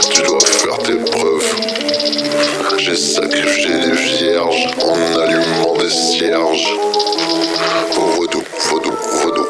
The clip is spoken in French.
tu dois faire tes preuves. J'ai sacrifié des vierges en allumant des cierges. Vaudou, vaudou, vaudou.